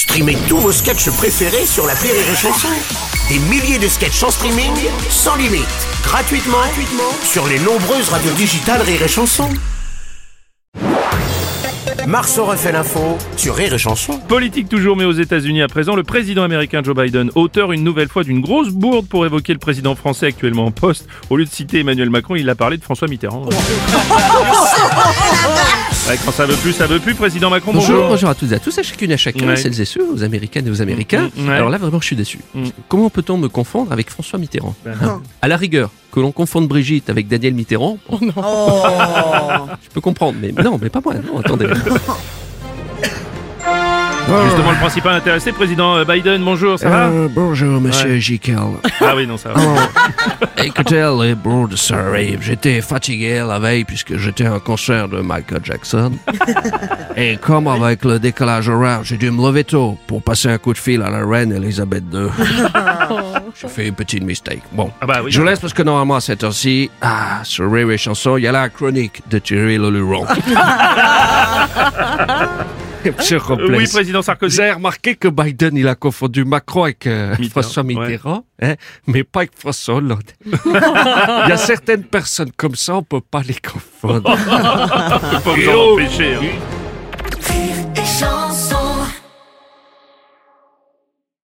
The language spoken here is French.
Streamez tous vos sketchs préférés sur la Rire et Chanson. Des milliers de sketchs en streaming, sans limite, gratuitement, gratuitement sur les nombreuses radios digitales Rire et Chanson. Marceau refait l'info sur Rire et Chanson. Politique toujours, mais aux États-Unis à présent, le président américain Joe Biden, auteur une nouvelle fois d'une grosse bourde pour évoquer le président français actuellement en poste. Au lieu de citer Emmanuel Macron, il a parlé de François Mitterrand. Ouais, quand ça veut plus, ça veut plus. Président Macron, Bonjour, bonjour. bonjour à toutes et à tous, à chacune et à chacun, Ouais. celles et ceux, aux Américaines et aux Américains. Mm, mm, ouais. Alors là, vraiment, je suis déçu. Mm. Comment peut-on me confondre avec François Mitterrand Ben, Hein À la rigueur, que l'on confonde Brigitte avec Daniel Mitterrand, bon, je peux comprendre, mais non, mais pas moi, non, attendez. Justement, le principal intéressé, président euh, Biden, bonjour, ça va Euh, bonjour, monsieur Ouais. Jekyll. Ah oui, non, ça va. Écoutez, les ça arrive. J'étais fatigué la veille puisque j'étais à un concert de Michael Jackson. Et comme avec le décalage horaire, j'ai dû me lever tôt pour passer un coup de fil à la reine Elisabeth II. J'ai fait une petite mistake. Bon. Ah bah oui. Je vous laisse parce que normalement à cette heure-ci, ah, sur Rire et Chanson, il y a la chronique de Thierry Leluron. Monsieur Robles. Oui, président Sarkozy. Vous avez remarqué que Biden, il a confondu Macron avec euh, Mitterrand, François ouais. Mitterrand, hein, mais pas avec François Hollande. il y a certaines personnes comme ça, on peut pas les confondre. Vous en empêcher. hein.